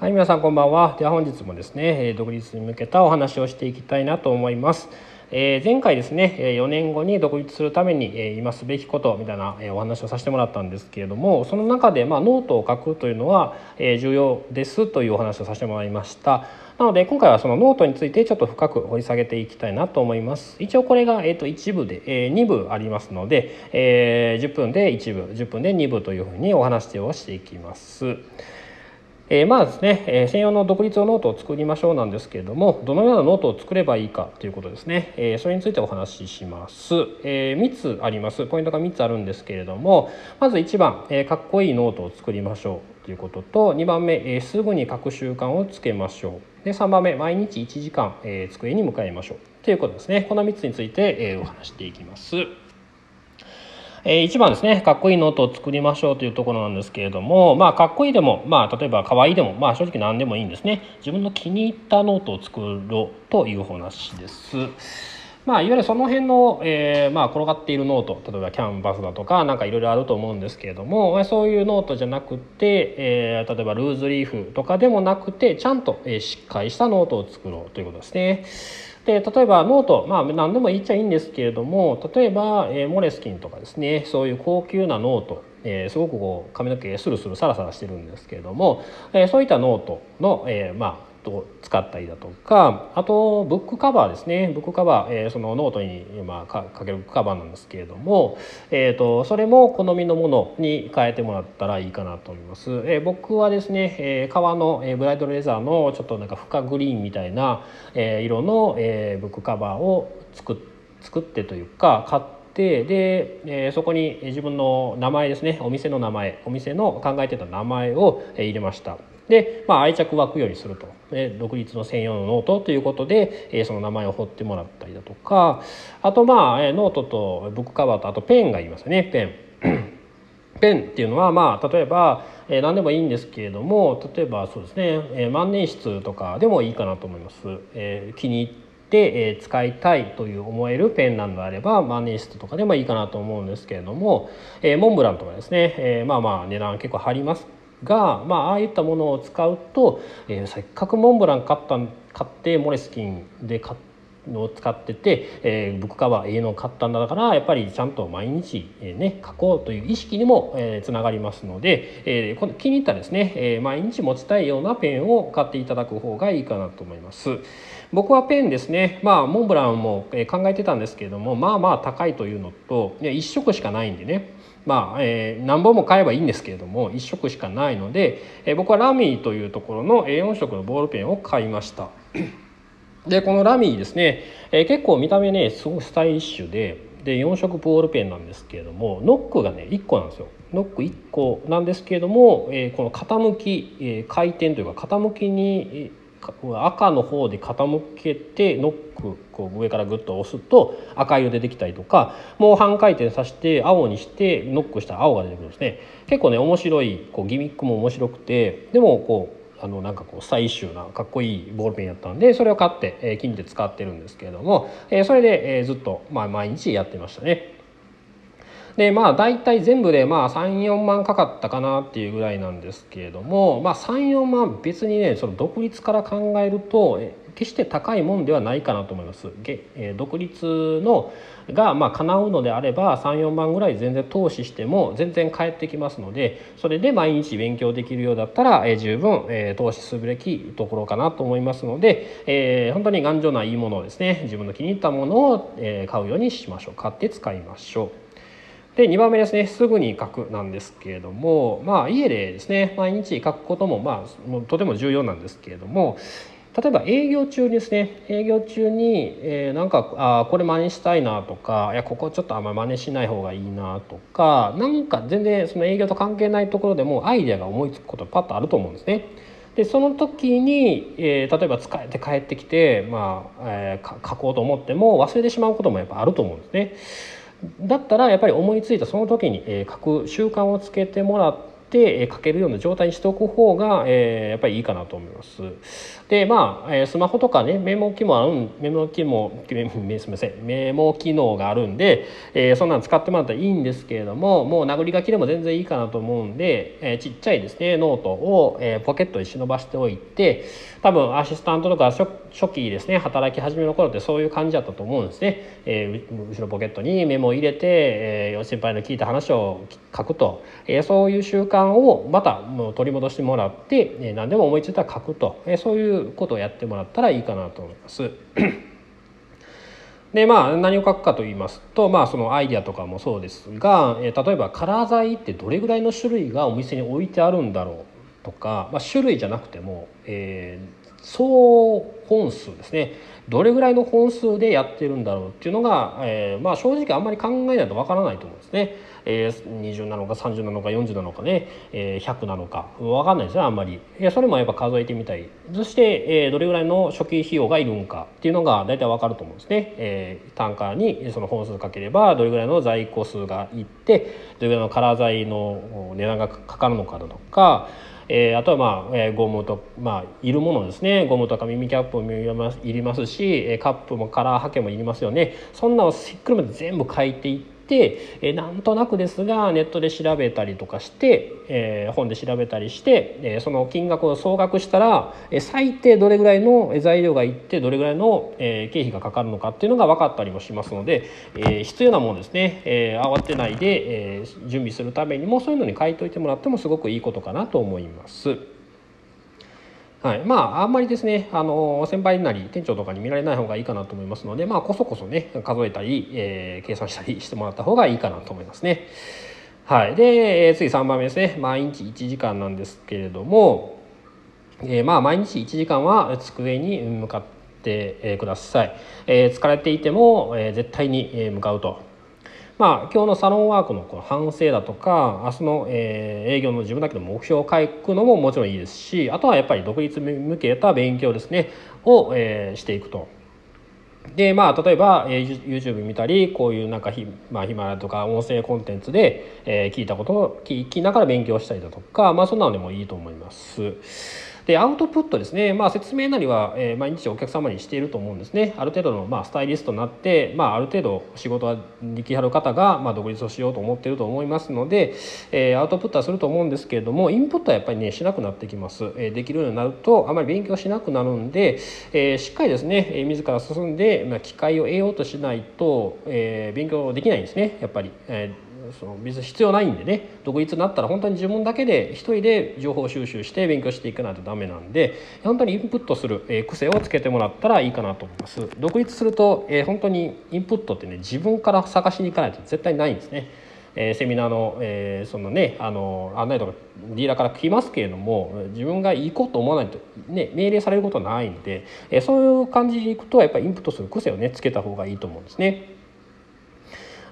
はい、皆さんこんばんは。では本日もですね、独立に向けたお話をしていきたいなと思います。え、前回ですね4年後に独立するために今すべきことみたいなお話をさせてもらったんですけれどもその中でまあノートを書くというのは重要ですというお話をさせてもらいましたなので今回はそのノートについてちょっと深く掘り下げていきたいなと思います一応これが、え、と1部で、え、2部ありますので、え、10分で1部10分で2部というふうにお話をしていきますえー、まあですね、えー、専用の独立のノートを作りましょうなんですけれどもどのようなノートを作ればいいかということですね、えー、それについてお話しします、えー、3つあります。ポイントが3つあるんですけれどもまず1番、えー、かっこいいノートを作りましょうということと2番目、えー、すぐに書く習慣をつけましょう。で3番目毎日1時間、えー、机に向かいましょうということですね。この3つについて、えー、お話していきます。えー、1番ですねかっこいいノートを作りましょうというところなんですけれどもまあかっこいいでもまあ例えばかわいいでもまあ正直何でもいいんですね自分の気に入ったノートを作ろうという話です。まあ、いわゆるその辺の、えーまあ、転がっているノート例えばキャンバスだとか何かいろいろあると思うんですけれどもそういうノートじゃなくて、えー、例えばルーズリーフとかでもなくてちゃんと、えー、しっかりしたノートを作ろうということですね。で例えばノート、まあ、何でも言っちゃいいんですけれども例えば、えー、モレスキンとかですねそういう高級なノート、えー、すごくこう紙もスルスルサラサラしてるんですけれども、えー、そういったノートの、えー、まを使ったりだとかあとブックカバーですね。ブックカバー、えー、そのノートに今かけるブックカバーなんですけれども、えーと、それも好みのものに変えてもらったらいいかなと思います、えー、僕はですね、えー、革の、えー、ブライドレザーのちょっとなんか深グリーンみたいな、えー、色の、えー、ブックカバーを作作ってというか買ってで、えー、そこに自分の名前ですね。お店の名前。お店の考えてた名前を入れました。で、まあ、愛着湧くようにすると、ね、独立の専用のノートということで、えー、その名前を彫ってもらったりだとか。あとまあ、えー、ノートとブックカバーとあとペンがいますね。ペン。ペンっていうのはまあ例えば、えー、何でもいいんですけれども例えばそうですね、えー、万年筆とかでもいいかなと思います。えー、気に入ってえ使いたいという思えるペンなのであれば万年筆とかでもいいかなと思うんですけれども、え、モンブランとかですね、え、まあまあ値段結構張りますが、まあ、ああいったものを使うと、え、せっかくモンブラン買った買ってモレスキンで買を使ってて、えー、ブックカバー家の買ったんだからやっぱりちゃんと毎日、えー、ね書こうという意識にも、えー、つながりますので、えー、気に入ったですね、えー、毎日持ちたいようなペンを買っていただく方がいいかなと思います。僕はペンですね。まあモンブランも考えてたんですけれどもまあまあ高いというのといや1色しかないんでね。まあ、えー、何本も買えばいいんですけれども1色しかないので、えー、僕はラミーというところの A4 色のボールペンを買いました。でこのラミーですね、えー、結構見た目ねすごくスタイリッシュでで4色ボールペンなんですけれどもノックがね1個なんですよ。ノック1個なんですけれども、えー、この傾き、えー、回転というか傾きに赤の方で傾けてノックこう上からグッと押すと赤色出てきたりとかもう半回転させて青にしてノックしたら青が出てくるんですね結構ね面白いこうギミックも面白くてでもこうあのなんかこうスタイリッシュなかっこいいボールペンやったんでそれを買って、え、金で使ってるんですけれども、え、それで、え、ずっと、ま、毎日やってましたね。でまあ大体全部でまあ34万かかったかなっていうぐらいなんですけれども、まあ、34万別にねその独立から考えると決して高いもんではないかなと思います。独立のがまあ叶うのであれば34万ぐらい全然投資しても全然返ってきますのでそれで毎日勉強できるようだったら、え十分、え投資すべきところかなと思いますので、え、本当に頑丈ないいものをですね自分の気に入ったものを、え買うようにしましょう買って使いましょう。で2番目ですねすぐに書くなんですけれどもまあ家でですね毎日書くこともまあとても重要なんですけれども例えば営業中にですね営業中に、えー、なんかあこれ真似したいなとかいやここちょっとあんまり真似しない方がいいなとかなんか全然その営業と関係ないところでもアイデアが思いつくことパッとあると思うんですね。でその時に、えー、例えば使えて帰ってきて、まあえー、書こうと思っても忘れてしまうこともやっぱあると思うんですね。だったらやっぱり思いついたその時に、書く習慣をつけてもらってって書けるような状態にしておく方が、えー、やっぱりいいかなと思います。でまあ、えスマホとかねメモ機もあるメモ機もすみません。メモ機能があるんで、えー、そんなの使ってもらったらいいんですけれどももう殴り書きでも全然いいかなと思うんで、えー、ちっちゃいですねノートを、えー、ポケットに忍ばしておいて多分アシスタントとか初期ですね働き始めの頃ってそういう感じだったと思うんですね、えー、後ろポケットにメモを入れて、えー、先輩の聞いた話を書くと、えー、そういう習慣をまたもう取り戻してもらって、えー、何でも思いついたら書くと、えー、そういうことをやってもらったらいいかなと思います。でまあ何を書くかと言いますと、まあ、そのアイデアとかもそうですが、え例えばカラー剤ってどれぐらいの種類がお店に置いてあるんだろうとか、まあ、種類じゃなくても、えー、総本数ですね。どれぐらいの本数でやってるんだろうっていうのが、えー、まあ、正直あんまり考えないとわからないと思うんですね。えー、20なのか30なのか40なのかね、えー、100なのか分かんないですねあんまり。いやそれもやっぱ数えてみたいそして、えー、どれぐらいの初期費用がいるんかっていうのが大体分かると思うんですね、えー、単価にその本数かければどれぐらいの在庫数がいってどれぐらいのカラー剤の値段がかかるのかだとかえー、あとはまあ、えー、ゴムとまあいるものですね。ゴムとか耳キャップもいりますしカップもカラーハケもいりますよね。そんなをひっくるめて全部書いていって、えなんとなくですがネットで調べたりとかして、え本で調べたりして、えその金額を総額したら、え最低どれぐらいの材料がいってどれぐらいの、え経費がかかるのかっていうのが分かったりもしますので、え必要なものですね、え慌てないで、え準備するためにもそういうのに書いといてもらってもすごくいいことかなと思います。はい、まああんまりですねあの先輩なり店長とかに見られない方がいいかなと思いますのでまあこそこそね数えたり、えー、計算したりしてもらった方がいいかなと思いますね。はい、で次3番目ですね。毎日1時間なんですけれども、えー、まあ毎日1時間は机に向かってください、えー、疲れていても、えー、絶対に向かうと。まあ、今日のサロンワークのこの反省だとか明日の、えー、営業の自分だけの目標を書くのももちろんいいですしあとはやっぱり独立向けた勉強ですねを、えー、していくと。でまあ例えば、えー、YouTube 見たりこういうなんかヒ,、まあ、ヒマラとか音声コンテンツで、えー、聞いたことを聞きながら勉強したりだとかまあそんなのでもいいと思います。でアウトプットですね、まあ、説明なりは、え、毎日お客様にしていると思うんですね。ある程度の、まあ、スタイリストになって、まあ、ある程度仕事ができはる方が、ま、独立をしようと思っていると思いますので、え、アウトプットはすると思うんですけれどもインプットはやっぱりねしなくなってきます、え、できるようになるとあまり勉強しなくなるんで、え、しっかりですね、え、自ら進んで、ま、機会を得ようとしないと、え、勉強できないんですねやっぱり。その別に必要ないんでね独立になったら本当に自分だけで一人で情報収集して勉強していかないとダメなんで本当にインプットする、え癖をつけてもらったらいいかなと思います独立すると、え本当にインプットってね自分から探しに行かないと絶対ないんですねえセミナーの,、えそのねあの案内とかディーラーから来ますけれども自分が行こうと思わないと、ね、命令されることはないんで、えそういう感じでいくとやっぱりインプットする癖をねつけた方がいいと思うんですね。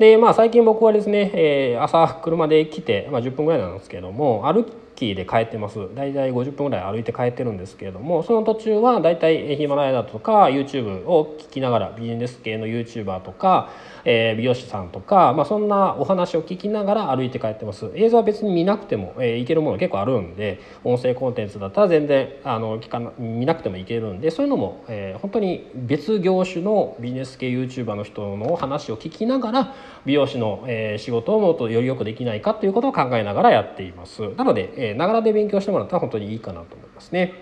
でまあ最近僕はですね、えー、朝車で来て、まあ、10分ぐらいなんですけども歩きで帰ってます。大体50分ぐらい歩いて帰ってるんですけれどもその途中は大体ヒマラヤだとか YouTube を聞きながらビジネス系の YouTuber とかえー、美容師さんとか、まあ、そんなお話を聞きながら歩いて帰ってます。映像は別に見なくても、えー、いけるもの結構あるんで音声コンテンツだったら全然あの聞かな見なくてもいけるんでそういうのも、えー、本当に別業種のビジネス系 YouTuber の人の話を聞きながら美容師の、えー、仕事をもっとよりよくできないかということを考えながらやっています。なのでながらで勉強してもらったら本当にいいかなと思いますね。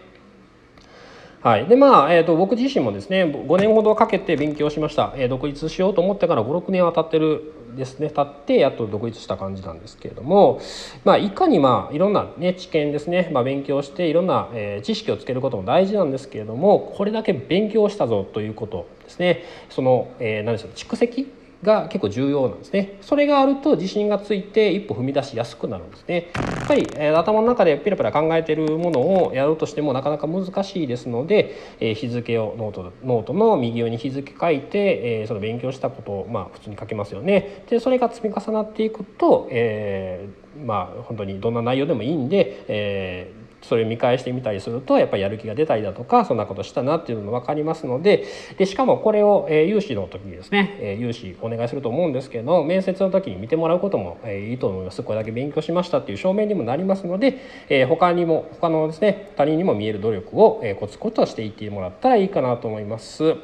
はい。でまあえーと、僕自身もですね5年ほどかけて勉強しました、えー、独立しようと思ってから56年は経ってるですね。経ってやっと独立した感じなんですけれども、まあ、いかにまあいろんな、ね、知見ですね、まあ、勉強していろんな、えー、知識をつけることも大事なんですけれどもこれだけ勉強したぞということですね。その、えー、何でしょう蓄積が結構重要なんですね。それがあると自信がついて一歩踏み出しやすくなるんですね。やっぱり、えー、頭の中でピラピラ考えてるものをやろうとしてもなかなか難しいですので、えー、日付をノートノートの右上に日付書いて、えー、その勉強したことをまあ普通に書けますよね。でそれが積み重なっていくと、えー、まあ本当にどんな内容でもいいんで、えーそれを見返してみたりするとやっぱりやる気が出たりだとかそんなことしたなっていうのが分かりますのででしかもこれを、えー、融資の時にですね、えー、融資お願いすると思うんですけど面接の時に見てもらうことも、え、いいと思いますこれだけ勉強しましたっていう証明にもなりますので、えー、他にも他のですね他人にも見える努力を、え、コツコツとしていってもらったらいいかなと思います。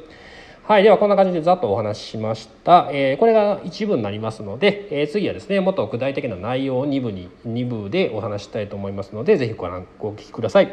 はい、ではこんな感じでざっとお話ししました。えー、これが1部になりますので、えー、次はですねもっと具体的な内容を2部に2部でお話したいと思いますので是非ご覧ご聞きください。